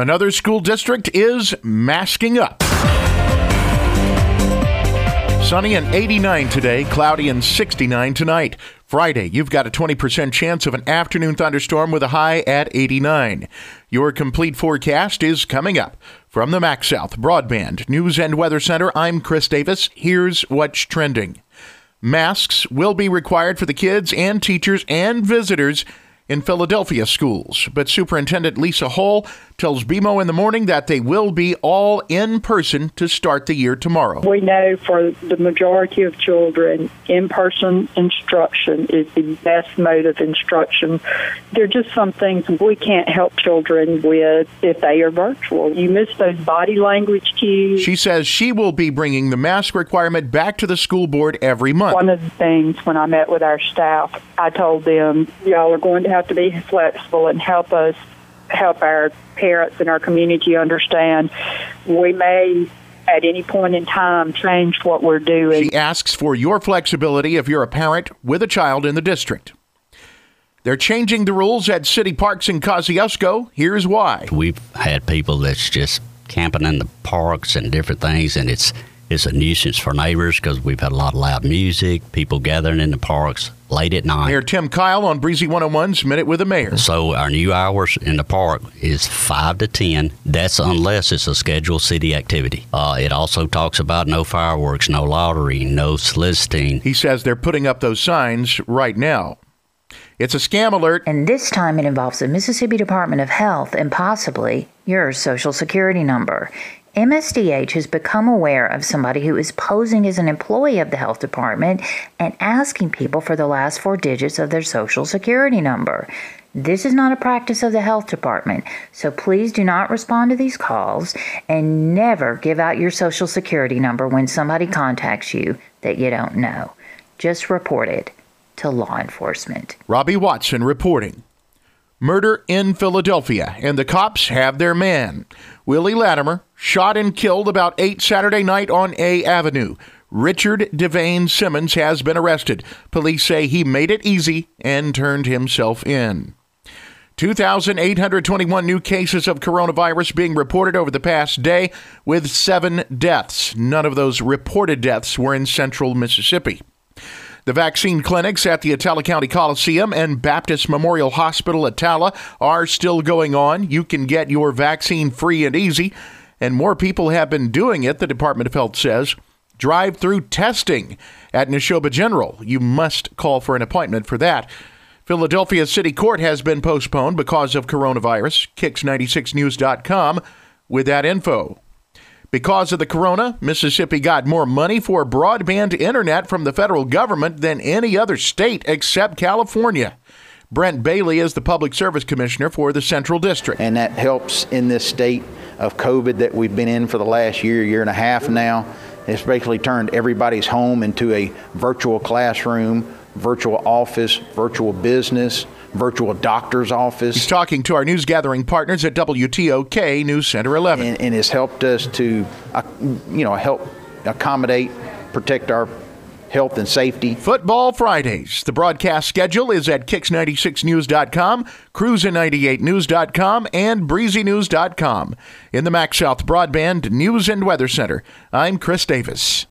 Another school district is masking up. Sunny and 89 today, cloudy and 69 tonight. Friday, you've got a 20% chance of an afternoon thunderstorm with a high at 89. Your complete forecast is coming up. From the MaxxSouth Broadband News and Weather Center, I'm Chris Davis. Here's what's trending. Masks will be required for the kids and teachers and visitors in Philadelphia schools. But Superintendent Lisa Hall tells BMO in the morning that they will be all in person to start the year tomorrow. We know for the majority of children, in person instruction is the best mode of instruction. There are just some things we can't help children with if they are virtual. You miss those body language cues. She says she will be bringing the mask requirement back to the school board every month. One of the things when I met with our staff, I told them, y'all are going to have to be flexible and help us help our parents and our community understand we may at any point in time change what we're doing. She asks for your flexibility if you're a parent with a child in the district. They're changing the rules at city parks in Kosciusko. Here's why. We've had people that's just camping in the parks and different things, and it's it's a nuisance for neighbors because we've had a lot of loud music, people gathering in the parks late at night. Mayor Tim Kyle on Breezy 101's Minute with the Mayor. So our new hours in the park is 5 to 10. That's unless it's a scheduled city activity. Uh, it also talks about no fireworks, no lottery, no soliciting. He says they're putting up those signs right now. It's a scam alert. And this time it involves the Mississippi Department of Health and possibly your social security number. MSDH has become aware of somebody who is posing as an employee of the health department and asking people for the last four digits of their social security number. This is not a practice of the health department, so please do not respond to these calls and never give out your social security number when somebody contacts you that you don't know. Just report it to law enforcement. Robbie Watson reporting. Murder in Philadelphia, and the cops have their man. Willie Latimer, shot and killed about 8 Saturday night on A Avenue. Richard Devane Simmons has been arrested. Police say he made it easy and turned himself in. 2,821 new cases of coronavirus being reported over the past day, with seven deaths. None of those reported deaths were in central Mississippi. The vaccine clinics at the Attala County Coliseum and Baptist Memorial Hospital Attala are still going on. You can get your vaccine free and easy, and more people have been doing it, the Department of Health says. Drive through testing at Neshoba General. You must call for an appointment for that. Philadelphia City Court has been postponed because of coronavirus. Kicks96news.com with that info. Because of the corona, Mississippi got more money for broadband internet from the federal government than any other state except California. Brent Bailey is the Public Service Commissioner for the Central District. And that helps in this state of COVID that we've been in for the last year, year and a half now. It's basically turned everybody's home into a virtual classroom, virtual office, virtual business virtual doctor's office. He's talking to our news gathering partners at WTOK News Center 11. And, and has helped us to, uh, you know, help accommodate, protect our health and safety. Football Fridays. The broadcast schedule is at Kicks96news.com, Cruisin98news.com, and BreezyNews.com. In the MaxxSouth Broadband News and Weather Center, I'm Chris Davis.